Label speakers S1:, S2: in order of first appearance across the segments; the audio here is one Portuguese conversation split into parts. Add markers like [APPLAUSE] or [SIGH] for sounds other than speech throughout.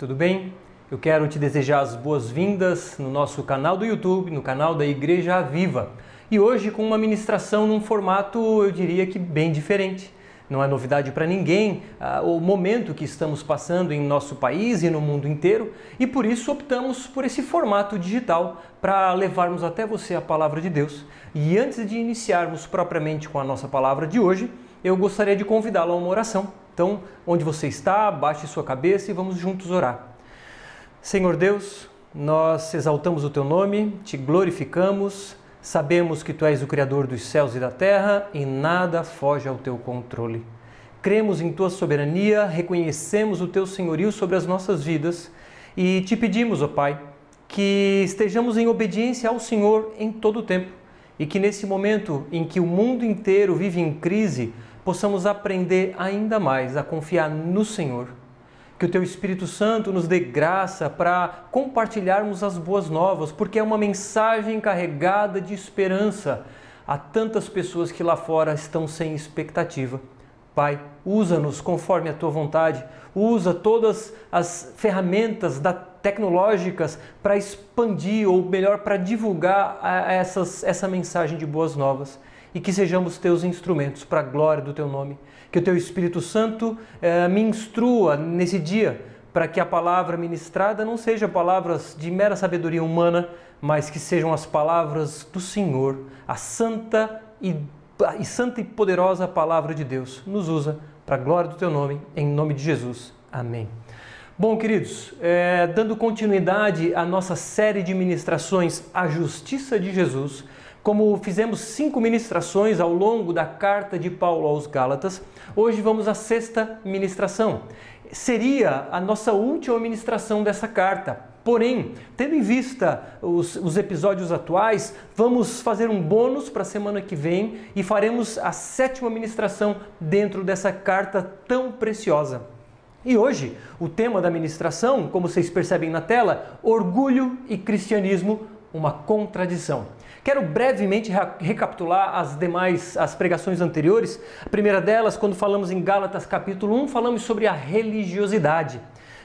S1: tudo bem? Eu quero te desejar as boas-vindas no nosso canal do YouTube, no canal da Igreja Viva. E hoje com uma ministração num formato, eu diria que bem diferente. Não é novidade para ninguém ah, o momento que estamos passando em nosso país e no mundo inteiro, e por isso optamos por esse formato digital para levarmos até você a palavra de Deus. E antes de iniciarmos propriamente com a nossa palavra de hoje, eu gostaria de convidá-lo a uma oração. Então, onde você está, baixe sua cabeça e vamos juntos orar. Senhor Deus, nós exaltamos o teu nome, te glorificamos, sabemos que tu és o Criador dos céus e da terra e nada foge ao teu controle. Cremos em tua soberania, reconhecemos o teu senhorio sobre as nossas vidas e te pedimos, ó Pai, que estejamos em obediência ao Senhor em todo o tempo e que nesse momento em que o mundo inteiro vive em crise, possamos aprender ainda mais a confiar no Senhor. Que o Teu Espírito Santo nos dê graça para compartilharmos as boas novas, porque é uma mensagem carregada de esperança a tantas pessoas que lá fora estão sem expectativa. Pai, usa-nos conforme a tua vontade, usa todas as ferramentas da tecnológicas para expandir, ou melhor, para divulgar essas, essa mensagem de boas novas e que sejamos teus instrumentos para a glória do teu nome. Que o teu Espírito Santo eh, me instrua nesse dia para que a palavra ministrada não seja palavras de mera sabedoria humana, mas que sejam as palavras do Senhor, a santa e, santa e poderosa palavra de Deus. Nos usa para a glória do teu nome, em nome de Jesus. Amém. Bom, queridos, é, dando continuidade à nossa série de ministrações A Justiça de Jesus, como fizemos cinco ministrações ao longo da carta de Paulo aos Gálatas, hoje vamos à sexta ministração. Seria a nossa última ministração dessa carta. Porém, tendo em vista os, os episódios atuais, vamos fazer um bônus para a semana que vem e faremos a sétima ministração dentro dessa carta tão preciosa. E hoje, o tema da ministração, como vocês percebem na tela, orgulho e cristianismo, uma contradição. Quero brevemente recapitular as demais as pregações anteriores. A primeira delas, quando falamos em Gálatas capítulo 1, falamos sobre a religiosidade.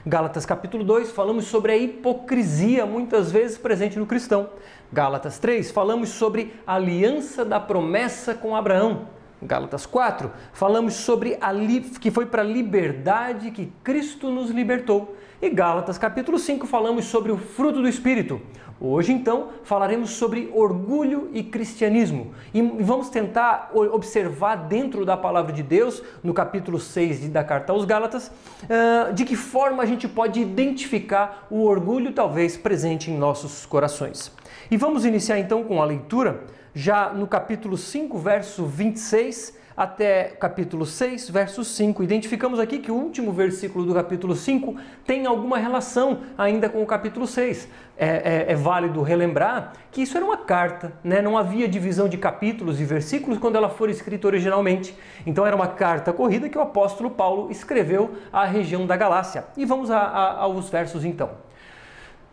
S1: Gálatas capítulo 2, falamos sobre a hipocrisia muitas vezes presente no cristão. Gálatas 3, falamos sobre a aliança da promessa com Abraão. Gálatas 4, falamos sobre a que foi para a liberdade que Cristo nos libertou. E Gálatas capítulo 5 falamos sobre o fruto do Espírito. Hoje, então, falaremos sobre orgulho e cristianismo e vamos tentar observar dentro da palavra de Deus, no capítulo 6 da carta aos Gálatas, de que forma a gente pode identificar o orgulho, talvez presente em nossos corações. E vamos iniciar então com a leitura, já no capítulo 5, verso 26 até capítulo 6, verso 5. Identificamos aqui que o último versículo do capítulo 5 tem alguma relação ainda com o capítulo 6. É, é, é, válido relembrar que isso era uma carta, né? não havia divisão de capítulos e versículos quando ela foi escrita originalmente. Então era uma carta corrida que o apóstolo Paulo escreveu à região da Galácia. E vamos a, a, aos versos então.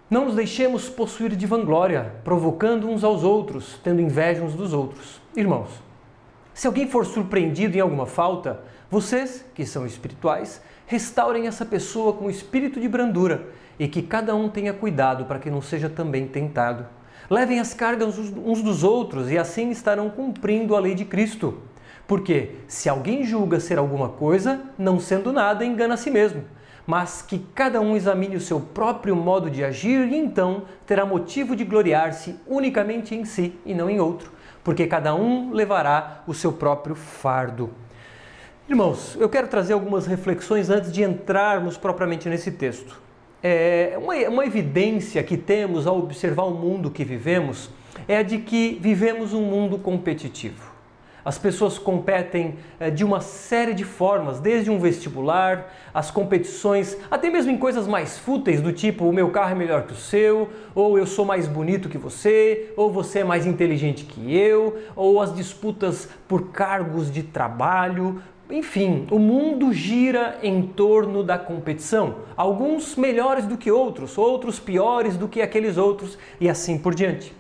S1: Não nos deixemos possuir de vanglória, provocando uns aos outros, tendo inveja uns dos outros. Irmãos, se alguém for surpreendido em alguma falta, vocês, que são espirituais, restaurem essa pessoa com espírito de brandura e que cada um tenha cuidado para que não seja também tentado. Levem as cargas uns dos outros e assim estarão cumprindo a lei de Cristo. Porque se alguém julga ser alguma coisa, não sendo nada, engana a si mesmo. Mas que cada um examine o seu próprio modo de agir e então terá motivo de gloriar-se unicamente em si e não em outro porque cada um levará o seu próprio fardo. Irmãos, eu quero trazer algumas reflexões antes de entrarmos propriamente nesse texto. É uma, uma evidência que temos ao observar o mundo que vivemos é a de que vivemos um mundo competitivo. As pessoas competem eh, de uma série de formas, desde um vestibular, as competições, até mesmo em coisas mais fúteis, do tipo o meu carro é melhor que o seu, ou eu sou mais bonito que você, ou você é mais inteligente que eu, ou as disputas por cargos de trabalho. Enfim, o mundo gira em torno da competição. Alguns melhores do que outros, outros piores do que aqueles outros, e assim por diante.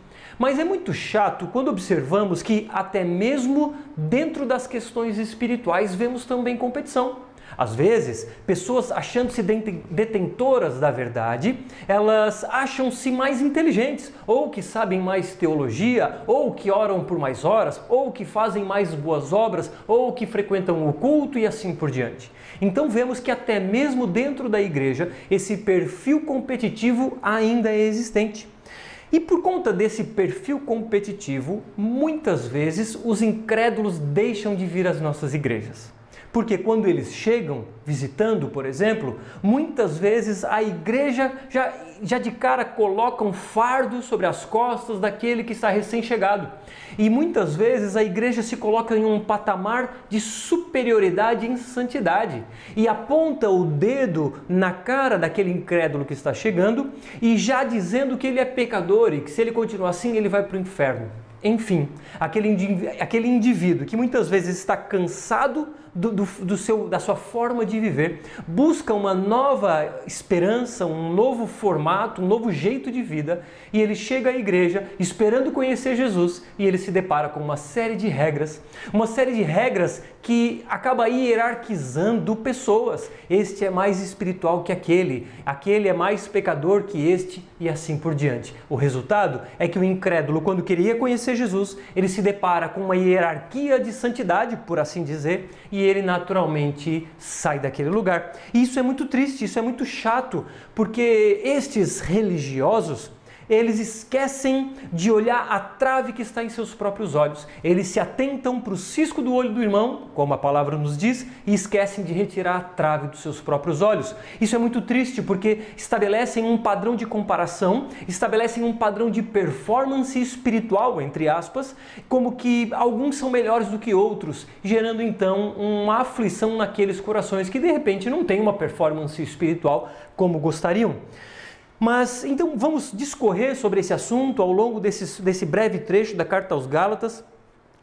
S1: Mas é muito chato quando observamos que, até mesmo dentro das questões espirituais, vemos também competição. Às vezes, pessoas achando-se detentoras da verdade, elas acham-se mais inteligentes, ou que sabem mais teologia, ou que oram por mais horas, ou que fazem mais boas obras, ou que frequentam o culto e assim por diante. Então vemos que até mesmo dentro da igreja, esse perfil competitivo ainda é existente. E por conta desse perfil competitivo, muitas vezes os incrédulos deixam de vir às nossas igrejas. Porque quando eles chegam visitando, por exemplo, muitas vezes a igreja já, já de cara coloca um fardo sobre as costas daquele que está recém-chegado. E muitas vezes a igreja se coloca em um patamar de superioridade em santidade e aponta o dedo na cara daquele incrédulo que está chegando e já dizendo que ele é pecador e que se ele continuar assim ele vai para o inferno. Enfim, aquele, aquele indivíduo que muitas vezes está cansado do, do, do, seu, da sua forma de viver, busca uma nova esperança, um novo formato, um novo jeito de vida e ele chega à igreja esperando conhecer Jesus e ele se depara com uma série de regras, uma série de regras que acaba hierarquizando pessoas. Este é mais espiritual que aquele, aquele é mais pecador que este e assim por diante. O resultado é que o incrédulo, quando queria conhecer Jesus, ele se depara com uma hierarquia de santidade, por assim dizer, e ele naturalmente sai daquele lugar. E isso é muito triste, isso é muito chato, porque estes religiosos eles esquecem de olhar a trave que está em seus próprios olhos. Eles se atentam para o cisco do olho do irmão, como a palavra nos diz, e esquecem de retirar a trave dos seus próprios olhos. Isso é muito triste porque estabelecem um padrão de comparação, estabelecem um padrão de performance espiritual, entre aspas, como que alguns são melhores do que outros, gerando então uma aflição naqueles corações que de repente não têm uma performance espiritual como gostariam. Mas então vamos discorrer sobre esse assunto ao longo desse, desse breve trecho da carta aos Gálatas.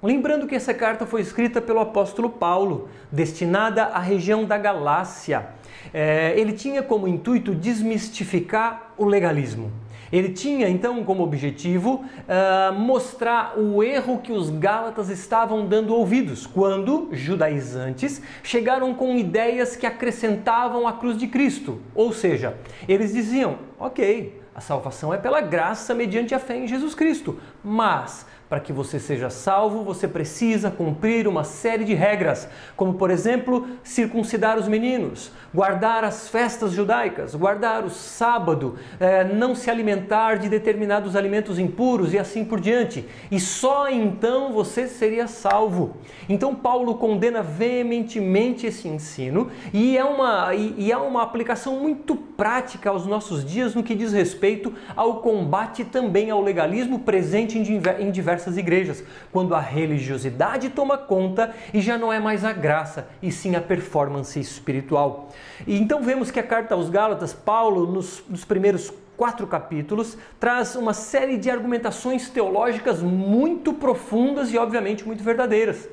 S1: Lembrando que essa carta foi escrita pelo apóstolo Paulo, destinada à região da Galácia. É, ele tinha como intuito desmistificar o legalismo. Ele tinha então como objetivo uh, mostrar o erro que os Gálatas estavam dando ouvidos quando judaizantes chegaram com ideias que acrescentavam a cruz de Cristo. Ou seja, eles diziam: ok, a salvação é pela graça mediante a fé em Jesus Cristo, mas para que você seja salvo, você precisa cumprir uma série de regras, como por exemplo, circuncidar os meninos, guardar as festas judaicas, guardar o sábado, é, não se alimentar de determinados alimentos impuros e assim por diante. E só então você seria salvo. Então Paulo condena veementemente esse ensino e é uma, e, é uma aplicação muito prática aos nossos dias no que diz respeito ao combate também ao legalismo presente em diversas diversas igrejas, quando a religiosidade toma conta e já não é mais a graça, e sim a performance espiritual. E então vemos que a carta aos Gálatas, Paulo, nos, nos primeiros quatro capítulos, traz uma série de argumentações teológicas muito profundas e, obviamente, muito verdadeiras.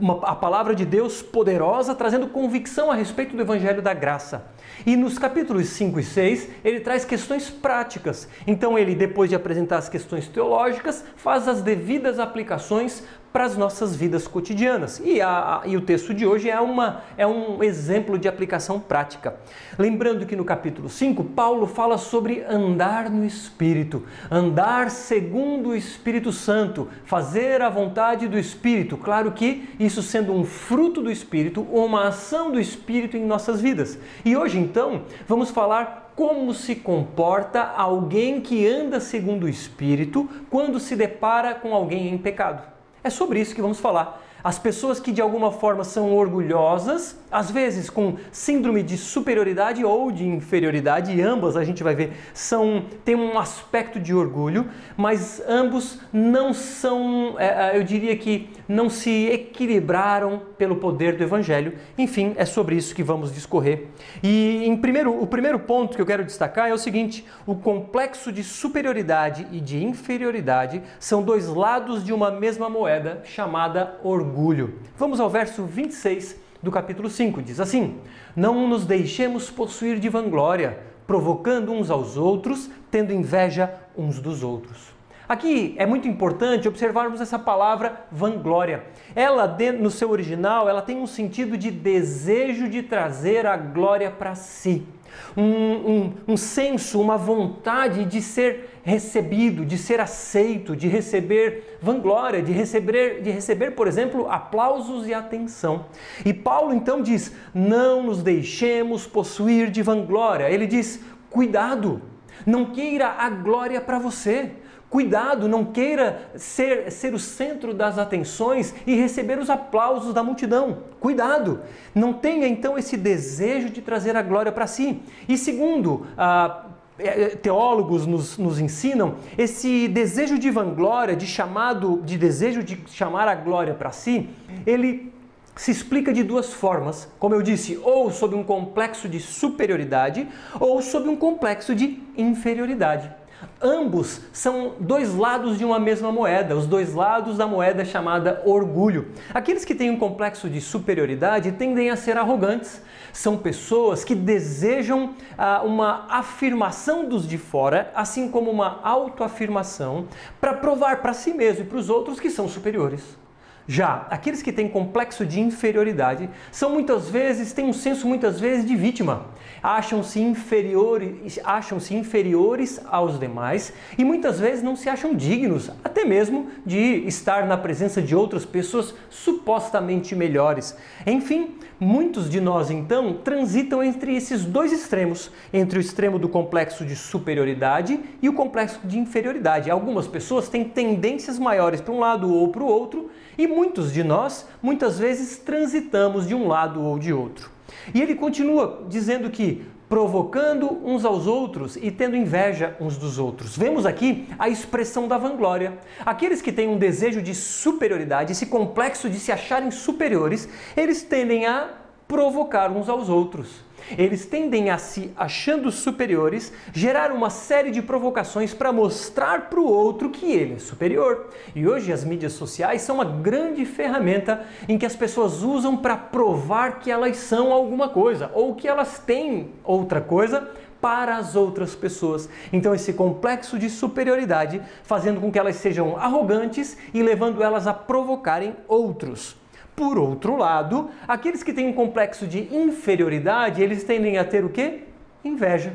S1: Uma, a palavra de Deus poderosa trazendo convicção a respeito do Evangelho da Graça. E nos capítulos 5 e 6, ele traz questões práticas. Então, ele, depois de apresentar as questões teológicas, faz as devidas aplicações para as nossas vidas cotidianas. E, a, a, e, o texto de hoje é, uma, é um exemplo de aplicação prática. Lembrando que no capítulo 5, Paulo fala sobre andar no Espírito, andar segundo o Espírito Santo, fazer a vontade do Espírito. Claro que isso sendo um fruto do Espírito, uma ação do Espírito em nossas vidas. E hoje, então, vamos falar como se comporta alguém que anda segundo o Espírito quando se depara com alguém em pecado. É sobre isso que vamos falar. As pessoas que de alguma forma são orgulhosas, às vezes com síndrome de superioridade ou de inferioridade, e ambas a gente vai ver são têm um aspecto de orgulho, mas ambos não são, é, é, eu diria que não se equilibraram pelo poder do Evangelho. Enfim, é sobre isso que vamos discorrer. E em primeiro, o primeiro ponto que eu quero destacar é o seguinte: o complexo de superioridade e de inferioridade são dois lados de uma mesma moeda chamada orgulho. Vamos ao verso 26 do capítulo 5. Diz assim: Não nos deixemos possuir de vanglória, provocando uns aos outros, tendo inveja uns dos outros. Aqui é muito importante observarmos essa palavra vanglória. Ela, no seu original, ela tem um sentido de desejo de trazer a glória para si. Um, um, um senso, uma vontade de ser recebido, de ser aceito, de receber vanglória, de receber, de receber, por exemplo, aplausos e atenção. E Paulo então diz: não nos deixemos possuir de vanglória. Ele diz: cuidado, não queira a glória para você. Cuidado, não queira ser, ser o centro das atenções e receber os aplausos da multidão. Cuidado, não tenha então esse desejo de trazer a glória para si. E segundo, ah, é, é, teólogos nos, nos, ensinam, esse desejo de vanglória, de chamado, de desejo de chamar a glória para si, ele se explica de duas formas, como eu disse, ou sob um complexo de superioridade ou sob um complexo de inferioridade. Ambos são dois lados de uma mesma moeda, os dois lados da moeda chamada orgulho. Aqueles que têm um complexo de superioridade tendem a ser arrogantes. São pessoas que desejam ah, uma afirmação dos de fora, assim como uma autoafirmação, para provar para si mesmo e para os outros que são superiores. Já aqueles que têm complexo de inferioridade são muitas vezes, têm um senso muitas vezes de vítima. Acham-se inferiores, acham-se inferiores aos demais e muitas vezes não se acham dignos, até mesmo de estar na presença de outras pessoas supostamente melhores. Enfim, muitos de nós então transitam entre esses dois extremos, entre o extremo do complexo de superioridade e o complexo de inferioridade. Algumas pessoas têm tendências maiores para um lado ou para o outro e muitos de nós, muitas vezes, transitamos de um lado ou de outro. E ele continua dizendo que provocando uns aos outros e tendo inveja uns dos outros. Vemos aqui a expressão da vanglória. Aqueles que têm um desejo de superioridade, esse complexo de se acharem superiores, eles tendem a provocar uns aos outros. Eles tendem a se achando superiores, gerar uma série de provocações para mostrar para o outro que ele é superior. E hoje as mídias sociais são uma grande ferramenta em que as pessoas usam para provar que elas são alguma coisa ou que elas têm outra coisa para as outras pessoas. Então, esse complexo de superioridade fazendo com que elas sejam arrogantes e levando elas a provocarem outros. Por outro lado, aqueles que têm um complexo de inferioridade, eles tendem a ter o quê? Inveja.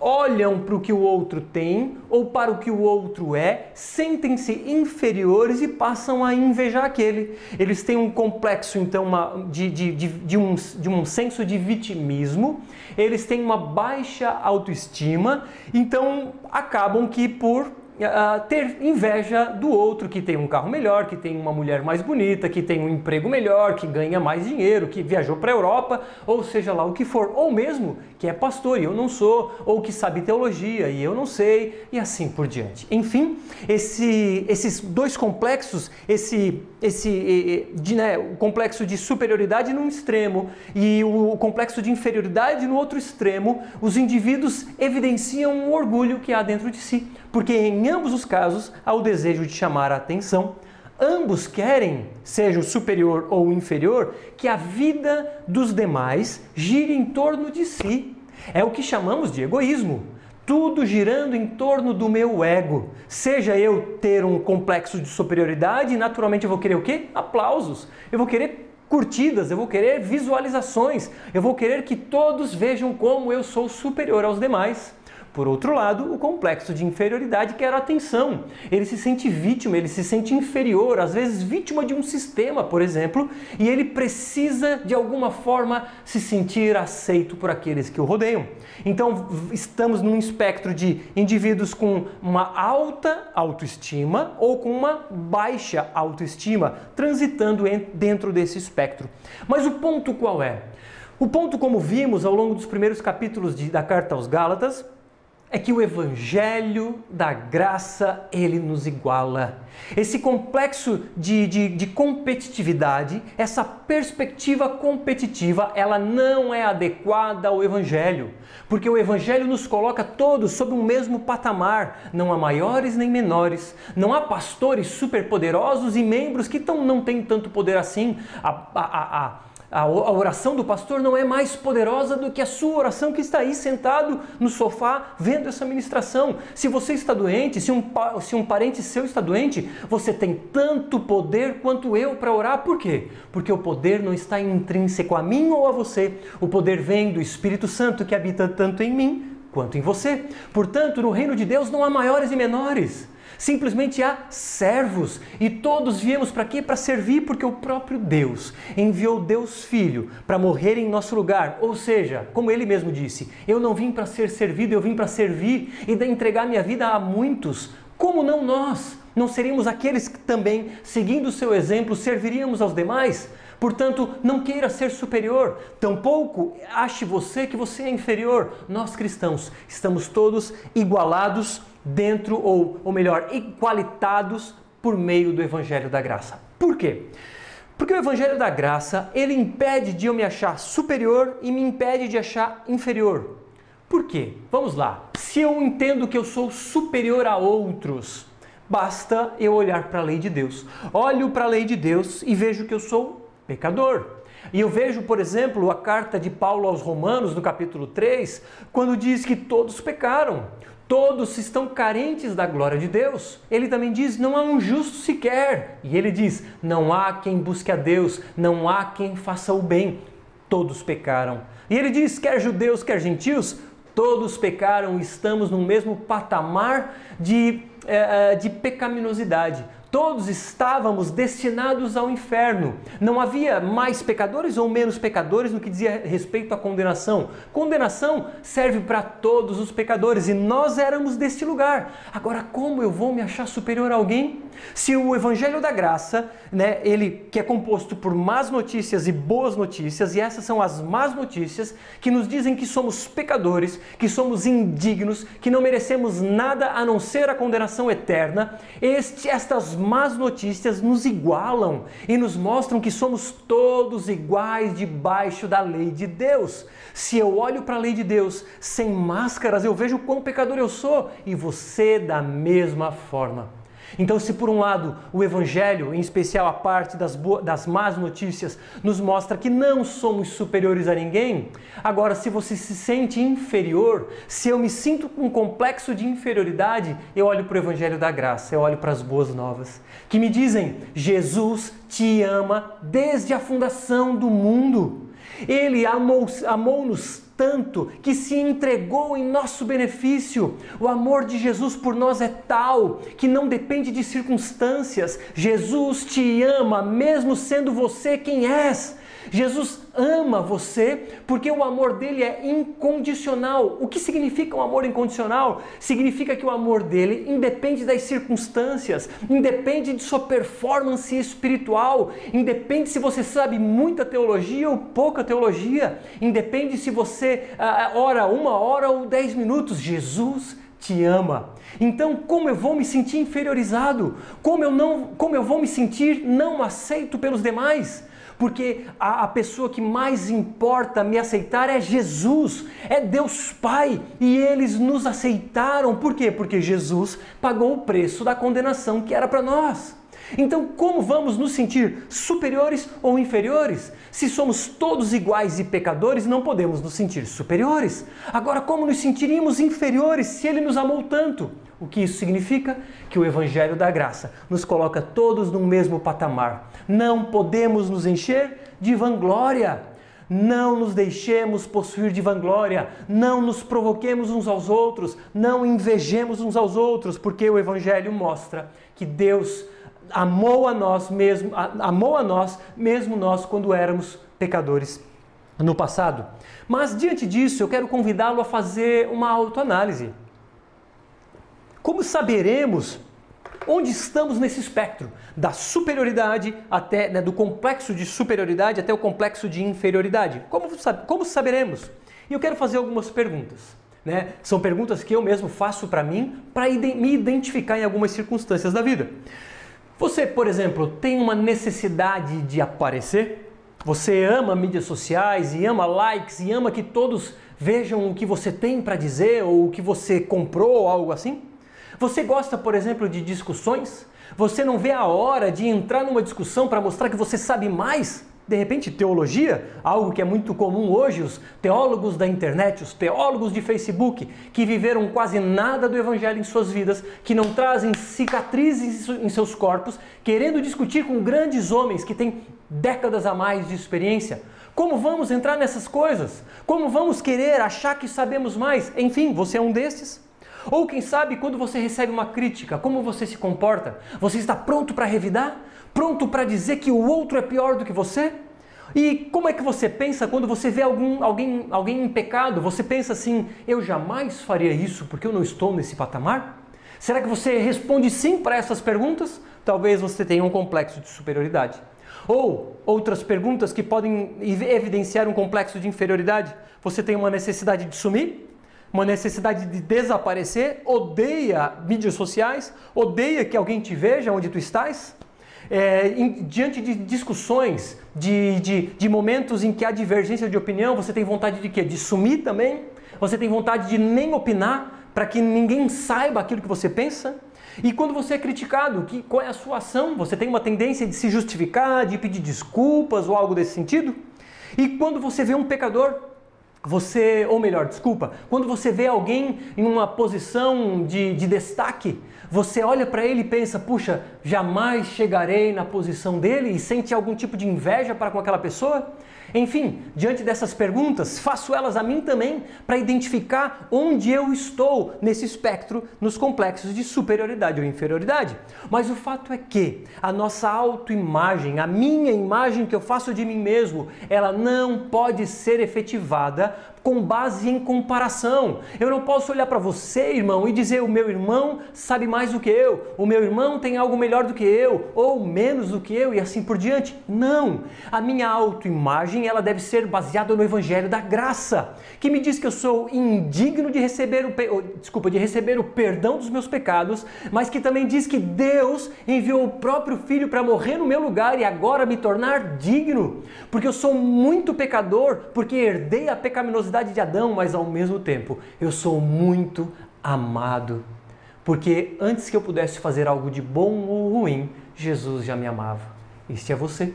S1: Olham para o que o outro tem ou para o que o outro é, sentem-se inferiores e passam a invejar aquele. Eles têm um complexo, então, uma, de, de, de, de, um, de um senso de vitimismo, eles têm uma baixa autoestima, então acabam que por ter inveja do outro que tem um carro melhor, que tem uma mulher mais bonita, que tem um emprego melhor, que ganha mais dinheiro, que viajou para a Europa, ou seja lá o que for, ou mesmo que é pastor e eu não sou, ou que sabe teologia e eu não sei, e assim por diante. Enfim, esse, esses dois complexos, esse, esse de, né, o complexo de superioridade num extremo e o complexo de inferioridade no outro extremo, os indivíduos evidenciam o orgulho que há dentro de si porque em ambos os casos há o desejo de chamar a atenção. Ambos querem, seja o superior ou o inferior, que a vida dos demais gire em torno de si. É o que chamamos de egoísmo. Tudo girando em torno do meu ego. Seja eu ter um complexo de superioridade, naturalmente eu vou querer o quê? Aplausos. Eu vou querer curtidas, eu vou querer visualizações, eu vou querer que todos vejam como eu sou superior aos demais. Por outro lado, o complexo de inferioridade quer atenção. Ele se sente vítima, ele se sente inferior, às vezes vítima de um sistema, por exemplo, e ele precisa de alguma forma se sentir aceito por aqueles que o rodeiam. Então, estamos num espectro de indivíduos com uma alta autoestima ou com uma baixa autoestima, transitando dentro desse espectro. Mas o ponto qual é? O ponto, como vimos ao longo dos primeiros capítulos de, da carta aos Gálatas, é que o evangelho da graça ele nos iguala. Esse complexo de, de, de, competitividade, essa perspectiva competitiva, ela não é adequada ao evangelho, porque o evangelho nos coloca todos sob um mesmo patamar. Não há maiores nem menores, não há pastores superpoderosos e membros que tão, não têm tanto poder assim. A, a, a, a oração do pastor não é mais poderosa do que a sua oração que está aí sentado no sofá vendo essa ministração. Se você está doente, se um, se um parente seu está doente, você tem tanto poder quanto eu para orar. Por quê? Porque o poder não está intrínseco a mim ou a você. O poder vem do Espírito Santo que habita tanto em mim quanto em você. Portanto, no reino de Deus não há maiores e menores. Simplesmente há servos e todos viemos para quê? Para servir, porque o próprio Deus enviou Deus Filho para morrer em nosso lugar. Ou seja, como ele mesmo disse, eu não vim para ser servido, eu vim para servir e entregar minha vida a muitos. Como não nós? Não seríamos aqueles que também, seguindo o seu exemplo, serviríamos aos demais? Portanto, não queira ser superior, tampouco ache você que você é inferior. Nós cristãos estamos todos igualados dentro, ou, ou melhor, igualitados por meio do Evangelho da Graça. Por quê? Porque o Evangelho da Graça, ele impede de eu me achar superior e me impede de achar inferior. Por quê? Vamos lá. Se eu entendo que eu sou superior a outros, basta eu olhar para a lei de Deus. Olho para a lei de Deus e vejo que eu sou pecador. E eu vejo, por exemplo, a carta de Paulo aos Romanos, no capítulo 3, quando diz que todos pecaram. Todos estão carentes da glória de Deus. Ele também diz: não há um justo sequer. E ele diz: não há quem busque a Deus, não há quem faça o bem. Todos pecaram. E ele diz: quer judeus, quer gentios, todos pecaram, estamos no mesmo patamar de, eh, de pecaminosidade todos estávamos destinados ao inferno. Não havia mais pecadores ou menos pecadores no que dizia respeito à condenação. Condenação serve para todos os pecadores e nós éramos deste lugar. Agora, como eu vou me achar superior a alguém? Se o evangelho da graça, né, ele que é composto por más notícias e boas notícias, e essas são as más notícias que nos dizem que somos pecadores, que somos indignos, que não merecemos nada a não ser a condenação eterna, este, estas más notícias nos igualam e nos mostram que somos todos iguais debaixo da lei de Deus. Se eu olho para a lei de Deus sem máscaras, eu vejo quão pecador eu sou e você da mesma forma. Então, se por um lado o Evangelho, em especial a parte das, das más notícias, nos mostra que não somos superiores a ninguém, agora, se você se sente inferior, se eu me sinto com um complexo de inferioridade, eu olho para o Evangelho da graça, eu olho para as boas novas, que me dizem: Jesus te ama desde a fundação do mundo. Ele amou-nos amou tanto que se entregou em nosso benefício. O amor de Jesus por nós é tal que não depende de circunstâncias. Jesus te ama, mesmo sendo você quem és. Jesus ama você porque o amor dele é incondicional. O que significa um amor incondicional? Significa que o amor dele independe das circunstâncias, independe de sua performance espiritual, independe se você sabe muita teologia ou pouca teologia, independe se você uh, ora uma hora ou dez minutos. Jesus te ama. Então, como eu vou me sentir inferiorizado? Como eu não, como eu vou me sentir não aceito pelos demais? Porque a, a pessoa que mais importa me aceitar é Jesus, é Deus Pai, e eles nos aceitaram. Por quê? Porque Jesus pagou o preço da condenação que era para nós. Então, como vamos nos sentir superiores ou inferiores? Se somos todos iguais e pecadores, não podemos nos sentir superiores. Agora, como nos sentiríamos inferiores se Ele nos amou tanto? O que isso significa? Que o Evangelho da Graça nos coloca todos no mesmo patamar. Não podemos nos encher de vanglória. Não nos deixemos possuir de vanglória, não nos provoquemos uns aos outros, não invejemos uns aos outros, porque o Evangelho mostra que Deus amou a nós mesmo, amou a nós mesmo nós quando éramos pecadores no passado. Mas diante disso, eu quero convidá-lo a fazer uma autoanálise. Como saberemos onde estamos nesse espectro da superioridade até né, do complexo de superioridade até o complexo de inferioridade? Como, como saberemos? E eu quero fazer algumas perguntas. Né? São perguntas que eu mesmo faço para mim para me identificar em algumas circunstâncias da vida. Você, por exemplo, tem uma necessidade de aparecer? Você ama mídias sociais e ama likes e ama que todos vejam o que você tem para dizer ou o que você comprou ou algo assim? Você gosta, por exemplo, de discussões? Você não vê a hora de entrar numa discussão para mostrar que você sabe mais? De repente, teologia, algo que é muito comum hoje, os teólogos da internet, os teólogos de Facebook, que viveram quase nada do Evangelho em suas vidas, que não trazem cicatrizes em seus corpos, querendo discutir com grandes homens que têm décadas a mais de experiência. Como vamos entrar nessas coisas? Como vamos querer achar que sabemos mais? Enfim, você é um desses? Ou quem sabe quando você recebe uma crítica, como você se comporta? Você está pronto para revidar? Pronto para dizer que o outro é pior do que você? E como é que você pensa quando você vê algum, alguém, alguém em pecado? Você pensa assim: eu jamais faria isso porque eu não estou nesse patamar? Será que você responde sim para essas perguntas? Talvez você tenha um complexo de superioridade. Ou outras perguntas que podem evidenciar um complexo de inferioridade. Você tem uma necessidade de sumir? Uma necessidade de desaparecer? Odeia mídias sociais? Odeia que alguém te veja onde tu estás? É, em, diante de discussões, de, de, de momentos em que há divergência de opinião, você tem vontade de quê? De sumir também? Você tem vontade de nem opinar para que ninguém saiba aquilo que você pensa? E quando você é criticado, que, qual é a sua ação? Você tem uma tendência de se justificar, de pedir desculpas ou algo desse sentido? E quando você vê um pecador, você, ou melhor, desculpa, quando você vê alguém em uma posição de, de destaque, você olha para ele e pensa, puxa, jamais chegarei na posição dele e sente algum tipo de inveja para com aquela pessoa? Enfim, diante dessas perguntas, faço elas a mim também para identificar onde eu estou nesse espectro nos complexos de superioridade ou inferioridade. Mas o fato é que a nossa autoimagem, a minha imagem que eu faço de mim mesmo, ela não pode ser efetivada com base em comparação. Eu não posso olhar para você, irmão, e dizer o meu irmão sabe mais do que eu, o meu irmão tem algo melhor do que eu, ou menos do que eu e assim por diante. Não. A minha autoimagem, ela deve ser baseada no evangelho da graça, que me diz que eu sou indigno de receber o desculpa, de receber o perdão dos meus pecados, mas que também diz que Deus enviou o próprio filho para morrer no meu lugar e agora me tornar digno, porque eu sou muito pecador, porque herdei a pecaminosidade de Adão, mas ao mesmo tempo eu sou muito amado. Porque antes que eu pudesse fazer algo de bom ou ruim, Jesus já me amava. Este é você.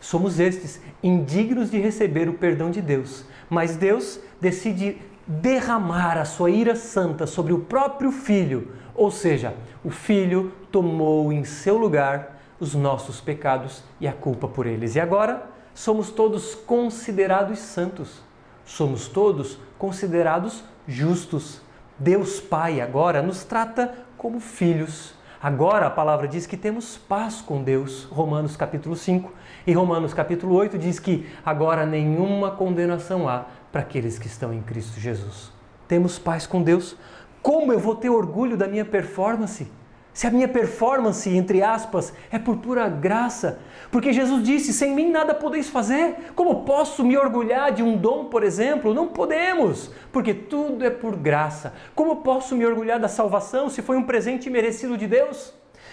S1: Somos estes, indignos de receber o perdão de Deus. Mas Deus decide derramar a sua ira santa sobre o próprio Filho. Ou seja, o Filho tomou em seu lugar os nossos pecados e a culpa por eles. E agora somos todos considerados santos somos todos considerados justos. Deus Pai agora nos trata como filhos. Agora a palavra diz que temos paz com Deus, Romanos capítulo 5, e Romanos capítulo 8 diz que agora nenhuma condenação há para aqueles que estão em Cristo Jesus. Temos paz com Deus. Como eu vou ter orgulho da minha performance? Se a minha performance, entre aspas, é por pura graça, porque Jesus disse: sem mim nada podeis fazer. Como posso me orgulhar de um dom, por exemplo? Não podemos, porque tudo é por graça. Como posso me orgulhar da salvação se foi um presente merecido de Deus?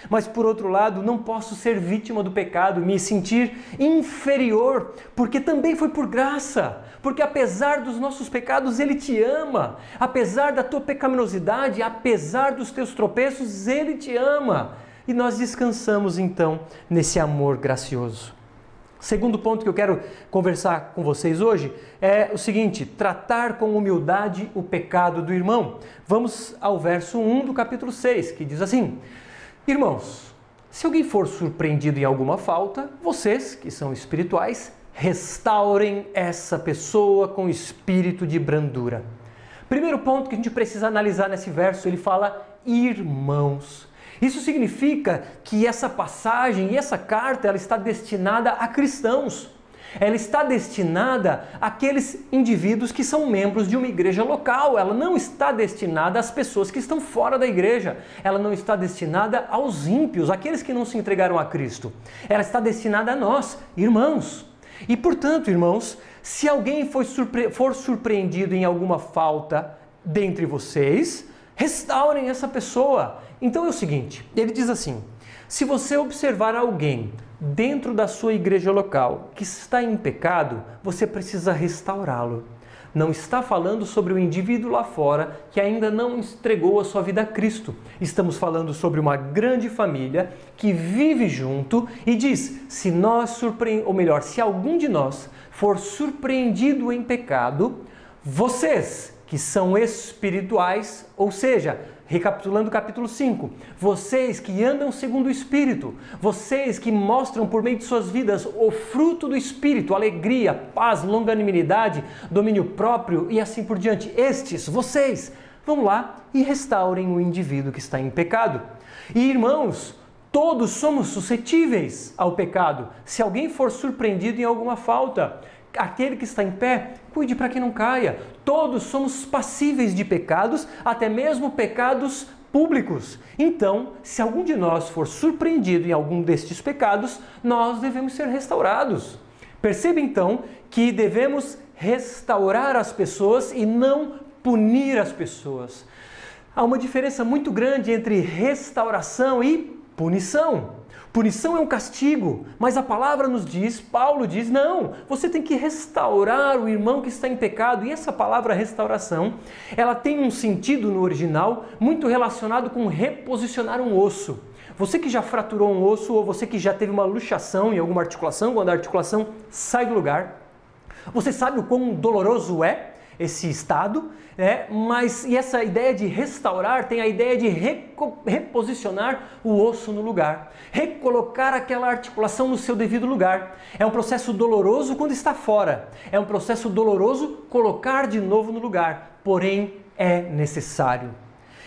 S1: Mas por outro lado, não posso ser vítima do pecado, me sentir inferior, porque também foi por graça. Porque apesar dos nossos pecados, Ele te ama. Apesar da tua pecaminosidade, apesar dos teus tropeços, Ele te ama. E nós descansamos então nesse amor gracioso. Segundo ponto que eu quero conversar com vocês hoje é o seguinte: tratar com humildade o pecado do irmão. Vamos ao verso 1 do capítulo 6, que diz assim: Irmãos, se alguém for surpreendido em alguma falta, vocês, que são espirituais, restaurem essa pessoa com espírito de brandura. Primeiro ponto que a gente precisa analisar nesse verso, ele fala irmãos. Isso significa que essa passagem e essa carta ela está destinada a cristãos ela está destinada àqueles indivíduos que são membros de uma igreja local. Ela não está destinada às pessoas que estão fora da igreja. Ela não está destinada aos ímpios, aqueles que não se entregaram a Cristo. Ela está destinada a nós, irmãos. E portanto, irmãos, se alguém for, surpre for surpreendido em alguma falta dentre vocês, restaurem essa pessoa. Então é o seguinte: ele diz assim: se você observar alguém dentro da sua igreja local que está em pecado, você precisa restaurá-lo. Não está falando sobre o indivíduo lá fora que ainda não entregou a sua vida a Cristo. Estamos falando sobre uma grande família que vive junto e diz: se nós surpreendemos, ou melhor, se algum de nós for surpreendido em pecado, vocês que são espirituais, ou seja, Recapitulando o capítulo 5, vocês que andam segundo o Espírito, vocês que mostram por meio de suas vidas o fruto do Espírito, alegria, paz, longanimidade, domínio próprio e assim por diante, estes, vocês, vão lá e restaurem o indivíduo que está em pecado. E irmãos, todos somos suscetíveis ao pecado. Se alguém for surpreendido em alguma falta, aquele que está em pé, cuide para que não caia. Todos somos passíveis de pecados, até mesmo pecados públicos. Então, se algum de nós for surpreendido em algum destes pecados, nós devemos ser restaurados. Perceba então que devemos restaurar as pessoas e não punir as pessoas. Há uma diferença muito grande entre restauração e punição. Punição é um castigo, mas a palavra nos diz, Paulo diz, não, você tem que restaurar o irmão que está em pecado. E essa palavra restauração, ela tem um sentido no original muito relacionado com reposicionar um osso. Você que já fraturou um osso ou você que já teve uma luxação em alguma articulação, quando a articulação sai do lugar, você sabe o quão doloroso é esse estado, né? mas e essa ideia de restaurar tem a ideia de reposicionar o osso no lugar, recolocar aquela articulação no seu devido lugar. É um processo doloroso quando está fora, é um processo doloroso colocar de novo no lugar, porém é necessário.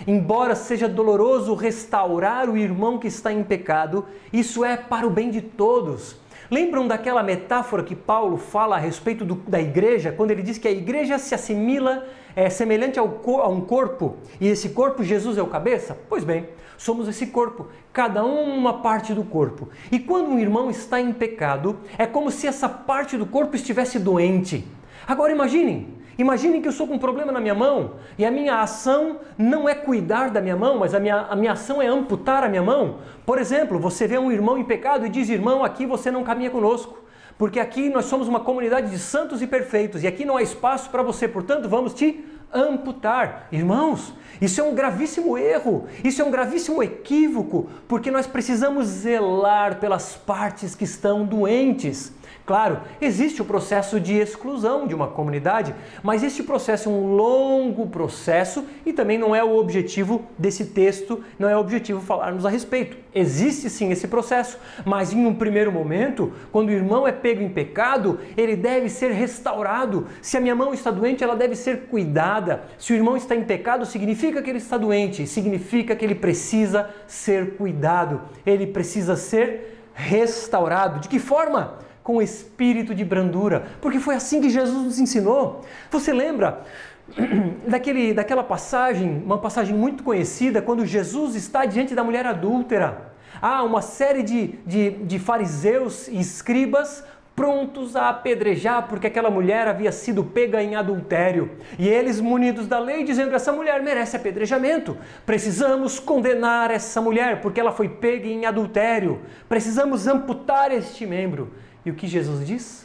S1: Embora seja doloroso restaurar o irmão que está em pecado, isso é para o bem de todos Lembram daquela metáfora que Paulo fala a respeito do, da igreja, quando ele diz que a igreja se assimila, é semelhante ao, a um corpo, e esse corpo, Jesus é o cabeça? Pois bem, somos esse corpo, cada um uma parte do corpo. E quando um irmão está em pecado, é como se essa parte do corpo estivesse doente. Agora imaginem, Imaginem que eu sou com um problema na minha mão e a minha ação não é cuidar da minha mão, mas a minha, a minha ação é amputar a minha mão. Por exemplo, você vê um irmão em pecado e diz: Irmão, aqui você não caminha conosco, porque aqui nós somos uma comunidade de santos e perfeitos e aqui não há espaço para você, portanto, vamos te amputar. Irmãos, isso é um gravíssimo erro, isso é um gravíssimo equívoco, porque nós precisamos zelar pelas partes que estão doentes. Claro, existe o processo de exclusão de uma comunidade, mas este processo é um longo processo e também não é o objetivo desse texto, não é o objetivo falarmos a respeito. Existe sim esse processo, mas em um primeiro momento, quando o irmão é pego em pecado, ele deve ser restaurado. Se a minha mão está doente, ela deve ser cuidada. Se o irmão está em pecado, significa que ele está doente, significa que ele precisa ser cuidado, ele precisa ser restaurado. De que forma? Com espírito de brandura, porque foi assim que Jesus nos ensinou. Você lembra [CLEARS THROAT] daquele, daquela passagem, uma passagem muito conhecida, quando Jesus está diante da mulher adúltera? Há uma série de, de, de fariseus e escribas prontos a apedrejar porque aquela mulher havia sido pega em adultério. E eles, munidos da lei, dizendo que essa mulher merece apedrejamento. Precisamos condenar essa mulher porque ela foi pega em adultério. Precisamos amputar este membro. E o que Jesus diz?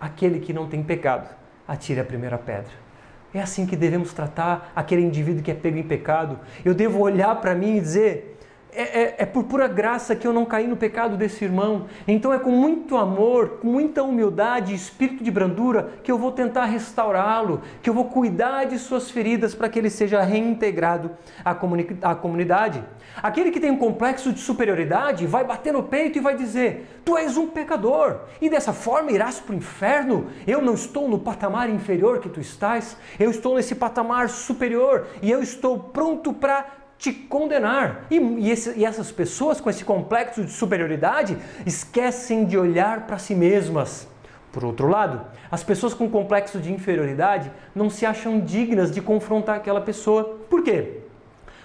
S1: Aquele que não tem pecado, atire a primeira pedra. É assim que devemos tratar aquele indivíduo que é pego em pecado. Eu devo olhar para mim e dizer: é, é, é, por pura graça que eu não caí no pecado desse irmão. Então é com muito amor, com muita humildade e espírito de brandura que eu vou tentar restaurá-lo, que eu vou cuidar de suas feridas para que ele seja reintegrado à, comuni à comunidade. Aquele que tem um complexo de superioridade vai bater no peito e vai dizer: Tu és um pecador e dessa forma irás para o inferno. Eu não estou no patamar inferior que tu estás, eu estou nesse patamar superior e eu estou pronto para te condenar. E, e, esse, e, essas pessoas com esse complexo de superioridade esquecem de olhar para si mesmas. Por outro lado, as pessoas com complexo de inferioridade não se acham dignas de confrontar aquela pessoa. Por quê?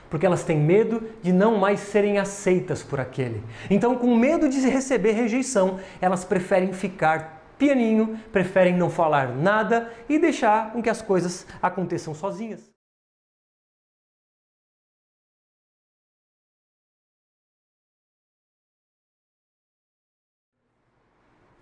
S1: Porque elas têm medo de não mais serem aceitas por aquele. Então, com medo de receber rejeição, elas preferem ficar pianinho, preferem não falar nada e deixar com que as coisas aconteçam sozinhas.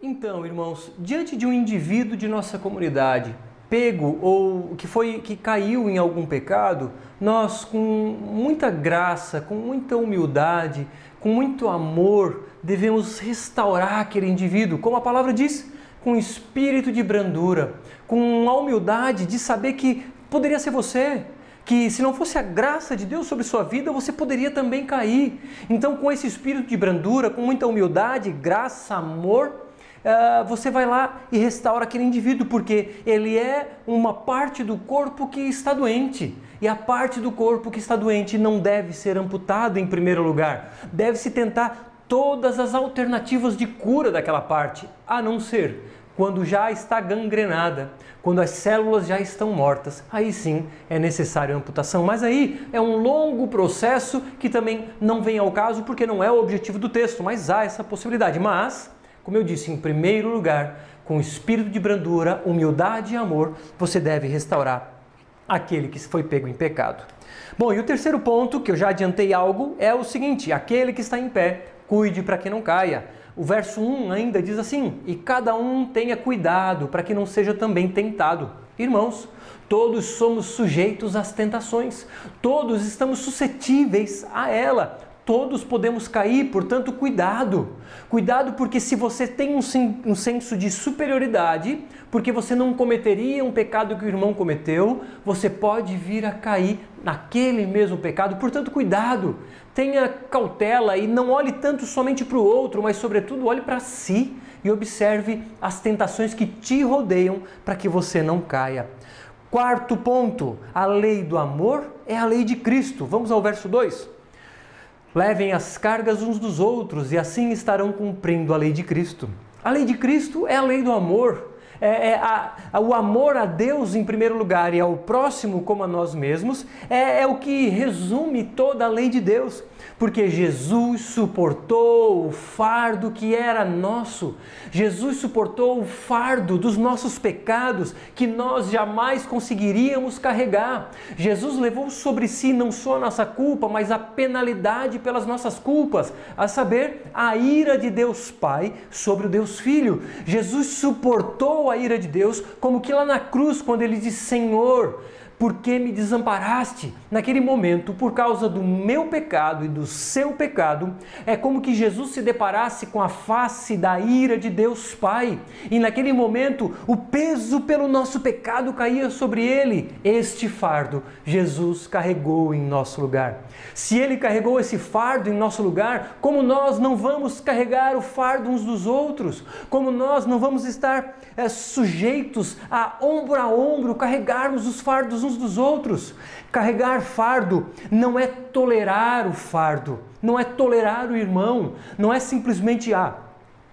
S1: Então, irmãos, diante de um indivíduo de nossa comunidade pego ou que foi que caiu em algum pecado, nós com muita graça, com muita humildade, com muito amor, devemos restaurar aquele indivíduo, como a palavra diz, com espírito de brandura, com a humildade de saber que poderia ser você, que se não fosse a graça de Deus sobre sua vida, você poderia também cair. Então, com esse espírito de brandura, com muita humildade, graça, amor, uh, você vai lá e restaura aquele indivíduo, porque ele é uma parte do corpo que está doente. E a parte do corpo que está doente não deve ser amputada em primeiro lugar. Deve-se tentar todas as alternativas de cura daquela parte, a não ser quando já está gangrenada, quando as células já estão mortas, aí sim é necessário amputação. Mas aí é um longo processo que também não vem ao caso porque não é o objetivo do texto, mas há essa possibilidade. Mas como eu disse, em primeiro lugar, com espírito de brandura, humildade e amor, você deve restaurar aquele que foi pego em pecado. Bom, e o terceiro ponto, que eu já adiantei algo, é o seguinte: aquele que está em pé, cuide para que não caia. O verso 1 ainda diz assim: E cada um tenha cuidado para que não seja também tentado. Irmãos, todos somos sujeitos às tentações, todos estamos suscetíveis a ela todos podemos cair, portanto, cuidado. Cuidado, porque se você tem um, um senso de superioridade, porque você não cometeria um pecado que o irmão cometeu, você pode vir a cair naquele mesmo pecado. Portanto, cuidado, tenha cautela e não olhe tanto somente para o outro, mas, sobretudo, olhe para si e observe as tentações que te rodeiam para que você não caia. Quarto ponto, a lei do amor é a lei de Cristo. Vamos ao verso 2. Levem as cargas uns dos outros e assim estarão cumprindo a lei de Cristo. A lei de Cristo é a lei do amor. É, é a, a, o amor a Deus em primeiro lugar e ao próximo como a nós mesmos é, é o que resume toda a lei de Deus porque Jesus suportou o fardo que era nosso. Jesus suportou o fardo dos nossos pecados que nós jamais conseguiríamos carregar. Jesus levou sobre si não só a nossa culpa, mas a penalidade pelas nossas culpas, a saber, a ira de Deus Pai sobre o Deus Filho. Jesus suportou a ira de Deus, como que lá na cruz, quando ele disse: Senhor, por que me desamparaste? Naquele momento, por causa do meu pecado e do seu pecado, é como que Jesus se deparasse com a face da ira de Deus Pai. E naquele momento, o peso pelo nosso pecado caía sobre ele. Este fardo Jesus carregou em nosso lugar. Se ele carregou esse fardo em nosso lugar, como nós não vamos carregar o fardo uns dos outros? Como nós não vamos estar é, sujeitos a ombro a ombro, carregarmos os fardos uns dos outros. Carregar fardo não é tolerar o fardo, não é tolerar o irmão, não é simplesmente ah,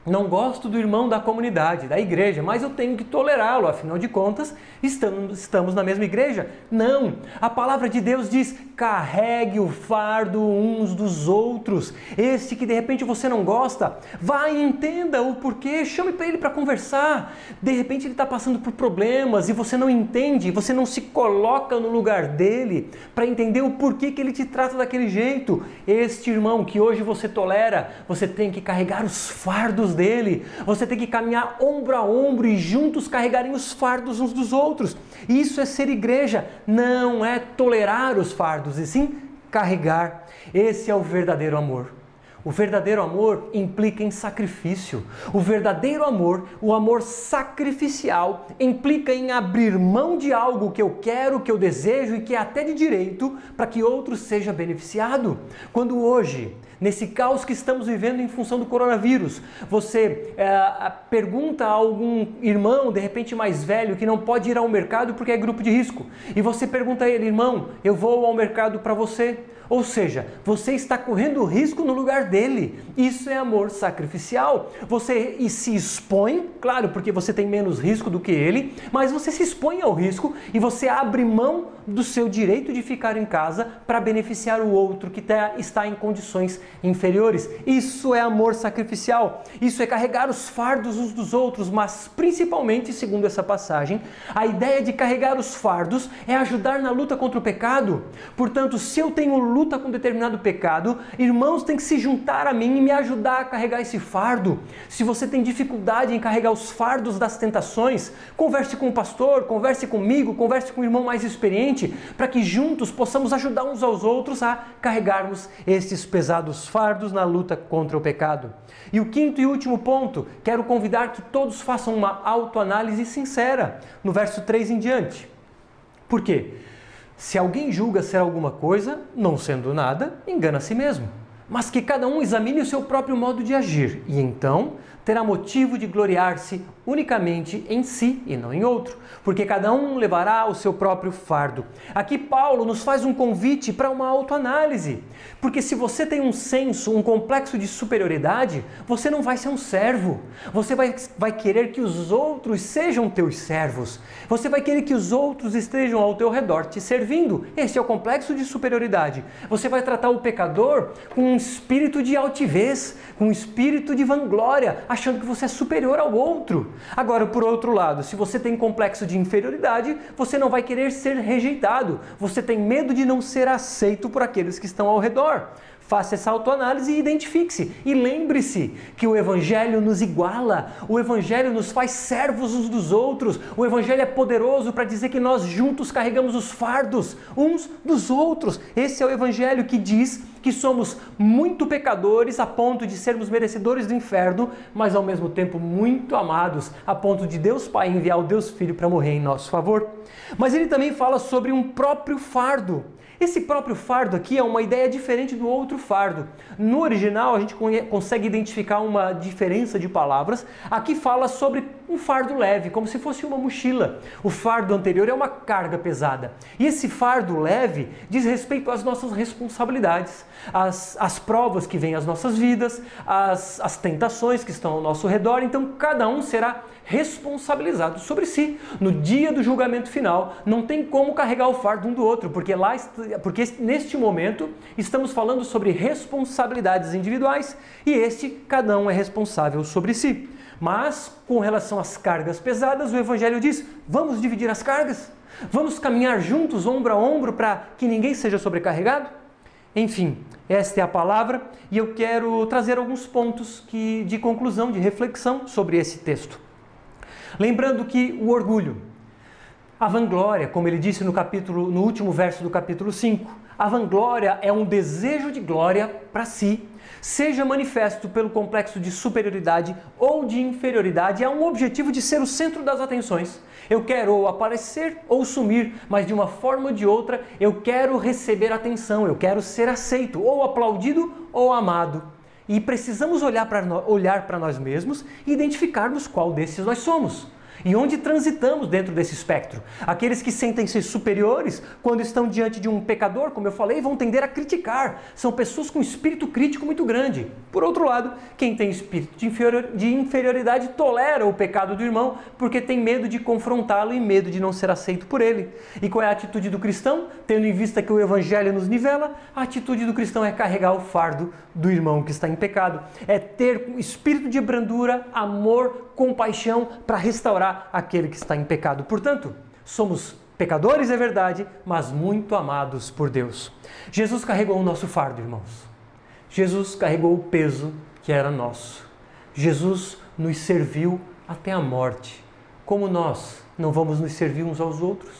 S1: não gosto do irmão da comunidade, da igreja, mas eu tenho que tolerá-lo, afinal de contas, estamos, na mesma igreja. Não! A palavra de Deus diz: carregue o fardo uns dos outros. Este que de repente você não gosta, vá e entenda o porquê, chame para ele para conversar. De repente ele está passando por problemas e você não entende, você não se coloca no lugar dele para entender o porquê que ele te trata daquele jeito. Este irmão que hoje você tolera, você tem que carregar os fardos dele. Você tem que caminhar ombro a ombro e juntos carregarem os fardos uns dos outros. Isso é ser igreja, não é tolerar os fardos, e sim carregar. Esse é o verdadeiro amor. O verdadeiro amor implica em sacrifício. O verdadeiro amor, o amor sacrificial, implica em abrir mão de algo que eu quero, que eu desejo e que é até de direito para que outro seja beneficiado. Quando hoje, nesse caos que estamos vivendo em função do coronavírus, você é, pergunta a algum irmão, de repente mais velho, que não pode ir ao mercado porque é grupo de risco, e você pergunta a ele, irmão, eu vou ao mercado para você. Ou seja, você está correndo risco no lugar dele. Isso é amor sacrificial. Você se expõe, claro, porque você tem menos risco do que ele, mas você se expõe ao risco e você abre mão do seu direito de ficar em casa para beneficiar o outro que tá, está em condições inferiores. Isso é amor sacrificial. Isso é carregar os fardos uns dos outros, mas principalmente, segundo essa passagem, a ideia de carregar os fardos é ajudar na luta contra o pecado. Portanto, se eu tenho luta com determinado pecado, irmãos têm que se juntar a mim e me ajudar a carregar esse fardo. Se você tem dificuldade em carregar os fardos das tentações, converse com o pastor, converse comigo, converse com o irmão mais experiente, para que juntos possamos ajudar uns aos outros a carregarmos esses pesados fardos na luta contra o pecado. E o quinto e último ponto, quero convidar que todos façam uma autoanálise sincera, no verso 3 em diante. Por quê? Se alguém julga ser alguma coisa, não sendo nada, engana a si mesmo. Mas que cada um examine o seu próprio modo de agir, e então terá motivo de gloriar-se unicamente em si e não em outro, porque cada um levará o seu próprio fardo. Aqui Paulo nos faz um convite para uma autoanálise, porque se você tem um senso, um complexo de superioridade, você não vai ser um servo. Você vai, vai querer que os outros sejam teus servos. Você vai querer que os outros estejam ao teu redor te servindo. Esse é o complexo de superioridade. Você vai tratar o pecador com um espírito de altivez, com um espírito de vanglória, achando que você é superior ao outro. Agora, por outro lado, se você tem complexo de inferioridade, você não vai querer ser rejeitado. Você tem medo de não ser aceito por aqueles que estão ao redor. Faça essa autoanálise e identifique-se. E lembre-se que o Evangelho nos iguala, o Evangelho nos faz servos uns dos outros, o Evangelho é poderoso para dizer que nós juntos carregamos os fardos uns dos outros. Esse é o Evangelho que diz que somos muito pecadores a ponto de sermos merecedores do inferno, mas ao mesmo tempo muito amados a ponto de Deus Pai enviar o Deus Filho para morrer em nosso favor. Mas ele também fala sobre um próprio fardo. Esse próprio fardo aqui é uma ideia diferente do outro fardo. No original, a gente consegue identificar uma diferença de palavras. Aqui fala sobre um fardo leve, como se fosse uma mochila. O fardo anterior é uma carga pesada. E esse fardo leve diz respeito às nossas responsabilidades, às, às provas que vêm às nossas vidas, às, às tentações que estão ao nosso redor. Então, cada um será responsabilizado sobre si. No dia do julgamento final, não tem como carregar o fardo um do outro, porque lá porque neste momento estamos falando sobre responsabilidades individuais e este cada um é responsável sobre si. Mas com relação às cargas pesadas, o evangelho diz: vamos dividir as cargas? Vamos caminhar juntos, ombro a ombro, para que ninguém seja sobrecarregado? Enfim, esta é a palavra e eu quero trazer alguns pontos que, de conclusão, de reflexão sobre esse texto. Lembrando que o orgulho, a vanglória, como ele disse no capítulo, no último verso do capítulo 5, a vanglória é um desejo de glória para si, seja manifesto pelo complexo de superioridade ou de inferioridade, é um objetivo de ser o centro das atenções. Eu quero ou aparecer ou sumir, mas de uma forma ou de outra eu quero receber atenção, eu quero ser aceito, ou aplaudido ou amado. E precisamos olhar para olhar nós mesmos e identificarmos qual desses nós somos. E onde transitamos dentro desse espectro? Aqueles que sentem-se superiores quando estão diante de um pecador, como eu falei, vão tender a criticar. São pessoas com espírito crítico muito grande. Por outro lado, quem tem espírito de inferioridade tolera o pecado do irmão porque tem medo de confrontá-lo e medo de não ser aceito por ele. E qual é a atitude do cristão? Tendo em vista que o evangelho nos nivela, a atitude do cristão é carregar o fardo do irmão que está em pecado. É ter espírito de brandura, amor, compaixão para restaurar aquele que está em pecado. Portanto, somos pecadores, é verdade, mas muito amados por Deus. Jesus carregou o nosso fardo, irmãos. Jesus carregou o peso que era nosso. Jesus nos serviu até a morte. Como nós não vamos nos servir uns aos outros?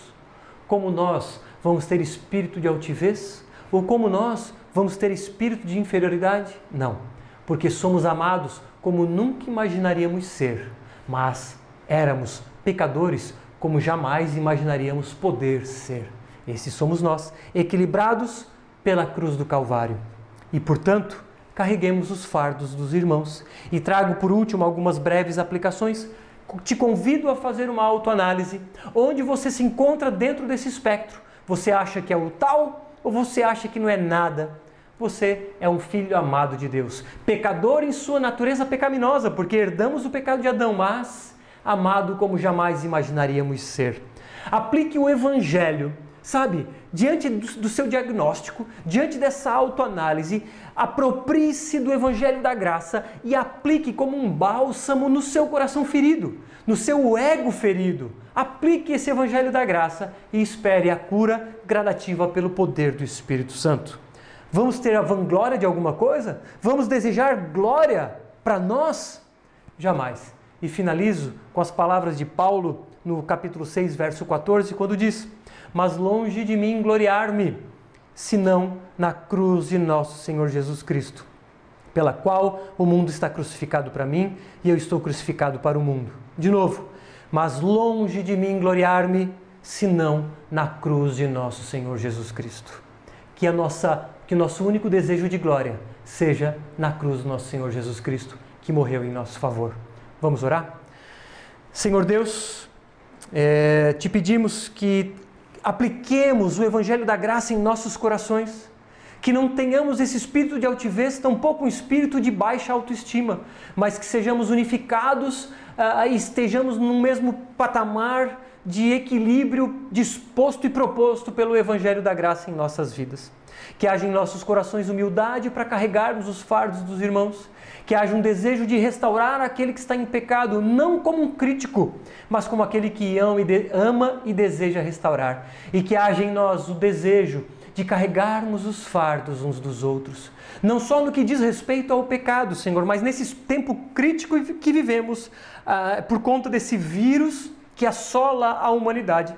S1: Como nós vamos ter espírito de altivez? Ou como nós vamos ter espírito de inferioridade? Não, porque somos amados como nunca imaginaríamos ser, mas Éramos pecadores como jamais imaginaríamos poder ser. Esses somos nós, equilibrados pela cruz do Calvário. E, portanto, carreguemos os fardos dos irmãos. E trago por último algumas breves aplicações. Te convido a fazer uma autoanálise. Onde você se encontra dentro desse espectro? Você acha que é o tal ou você acha que não é nada? Você é um filho amado de Deus, pecador em sua natureza pecaminosa, porque herdamos o pecado de Adão, mas amado como jamais imaginaríamos ser. Aplique o Evangelho sabe, diante do, seu diagnóstico, diante dessa autoanálise, aproprie-se do Evangelho da Graça e aplique como um bálsamo no seu coração ferido, no seu ego ferido. Aplique esse Evangelho da Graça e espere a cura gradativa pelo poder do Espírito Santo. Vamos ter a vanglória de alguma coisa? Vamos desejar glória para nós? Jamais. E finalizo com as palavras de Paulo no capítulo 6, verso 14, quando diz: mas longe de mim gloriar-me, senão na cruz de nosso Senhor Jesus Cristo, pela qual o mundo está crucificado para mim e eu estou crucificado para o mundo. De novo, mas longe de mim gloriar-me, senão na cruz de nosso Senhor Jesus Cristo. Que a nossa, que nosso único desejo de glória seja na cruz do nosso Senhor Jesus Cristo, que morreu em nosso favor. Vamos orar? Senhor Deus, é, te pedimos que apliquemos o Evangelho da Graça em nossos corações, que não tenhamos esse espírito de altivez, tampouco um espírito de baixa autoestima, mas que sejamos unificados uh, e estejamos no mesmo patamar de equilíbrio disposto e proposto pelo Evangelho da Graça em nossas vidas. Que haja em nossos corações humildade para carregarmos os fardos dos irmãos, que haja um desejo de restaurar aquele que está em pecado, não como um crítico, mas como aquele que ama e, deseja restaurar. E que haja em nós o desejo de carregarmos os fardos uns dos outros, não só no que diz respeito ao pecado, Senhor, mas nesse tempo crítico que vivemos ah, por conta desse vírus que assola a humanidade,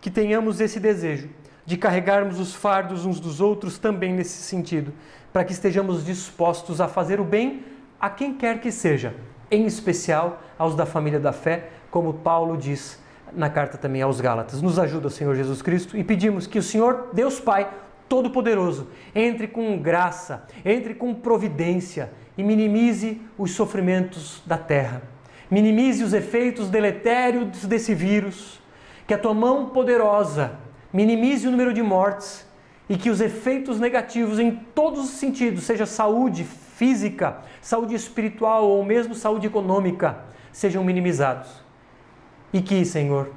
S1: que tenhamos esse desejo de carregarmos os fardos uns dos outros também nesse sentido, para que estejamos dispostos a fazer o bem a quem quer que seja, em especial aos da família da fé, como Paulo diz na carta também aos Gálatas. Nos ajuda, Senhor Jesus Cristo, e pedimos que o Senhor, Deus Pai, Todo-Poderoso, entre com graça, entre com providência e minimize os sofrimentos da terra. Minimize os efeitos deletérios desse vírus. Que a tua mão poderosa minimize o número de mortes e que os efeitos negativos em todos os sentidos, seja saúde física, saúde espiritual ou mesmo saúde econômica, sejam minimizados. E que, Senhor,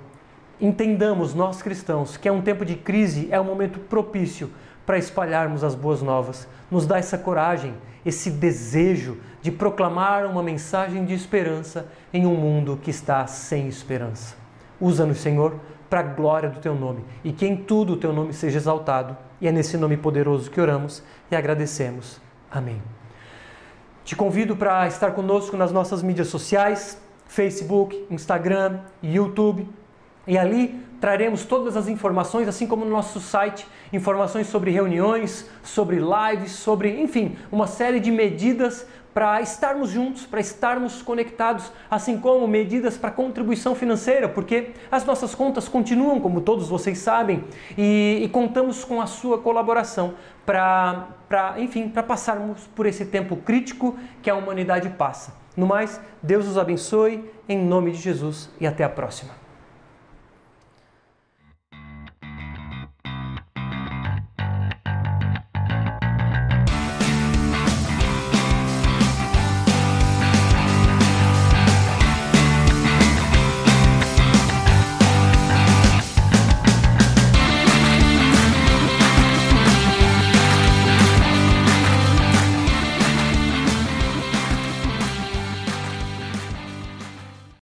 S1: entendamos nós cristãos que é um tempo de crise, é um momento propício para espalharmos as boas novas. Nos dá essa coragem, esse desejo de proclamar uma mensagem de esperança em um mundo que está sem esperança. Usa-nos, Senhor, para a glória do teu nome e que em tudo o teu nome seja exaltado. E é nesse nome poderoso que oramos e agradecemos. Amém. Te convido para estar conosco nas nossas mídias sociais, Facebook, Instagram, YouTube. E ali traremos todas as informações, assim como no nosso site, informações sobre reuniões, sobre lives, sobre, enfim, uma série de medidas para estarmos juntos, para estarmos conectados, assim como medidas para contribuição financeira, porque as nossas contas continuam, como todos vocês sabem, e, e contamos com a sua colaboração para, enfim, para passarmos por esse tempo crítico que a humanidade passa. No mais, Deus os abençoe, em nome de Jesus, e até a próxima.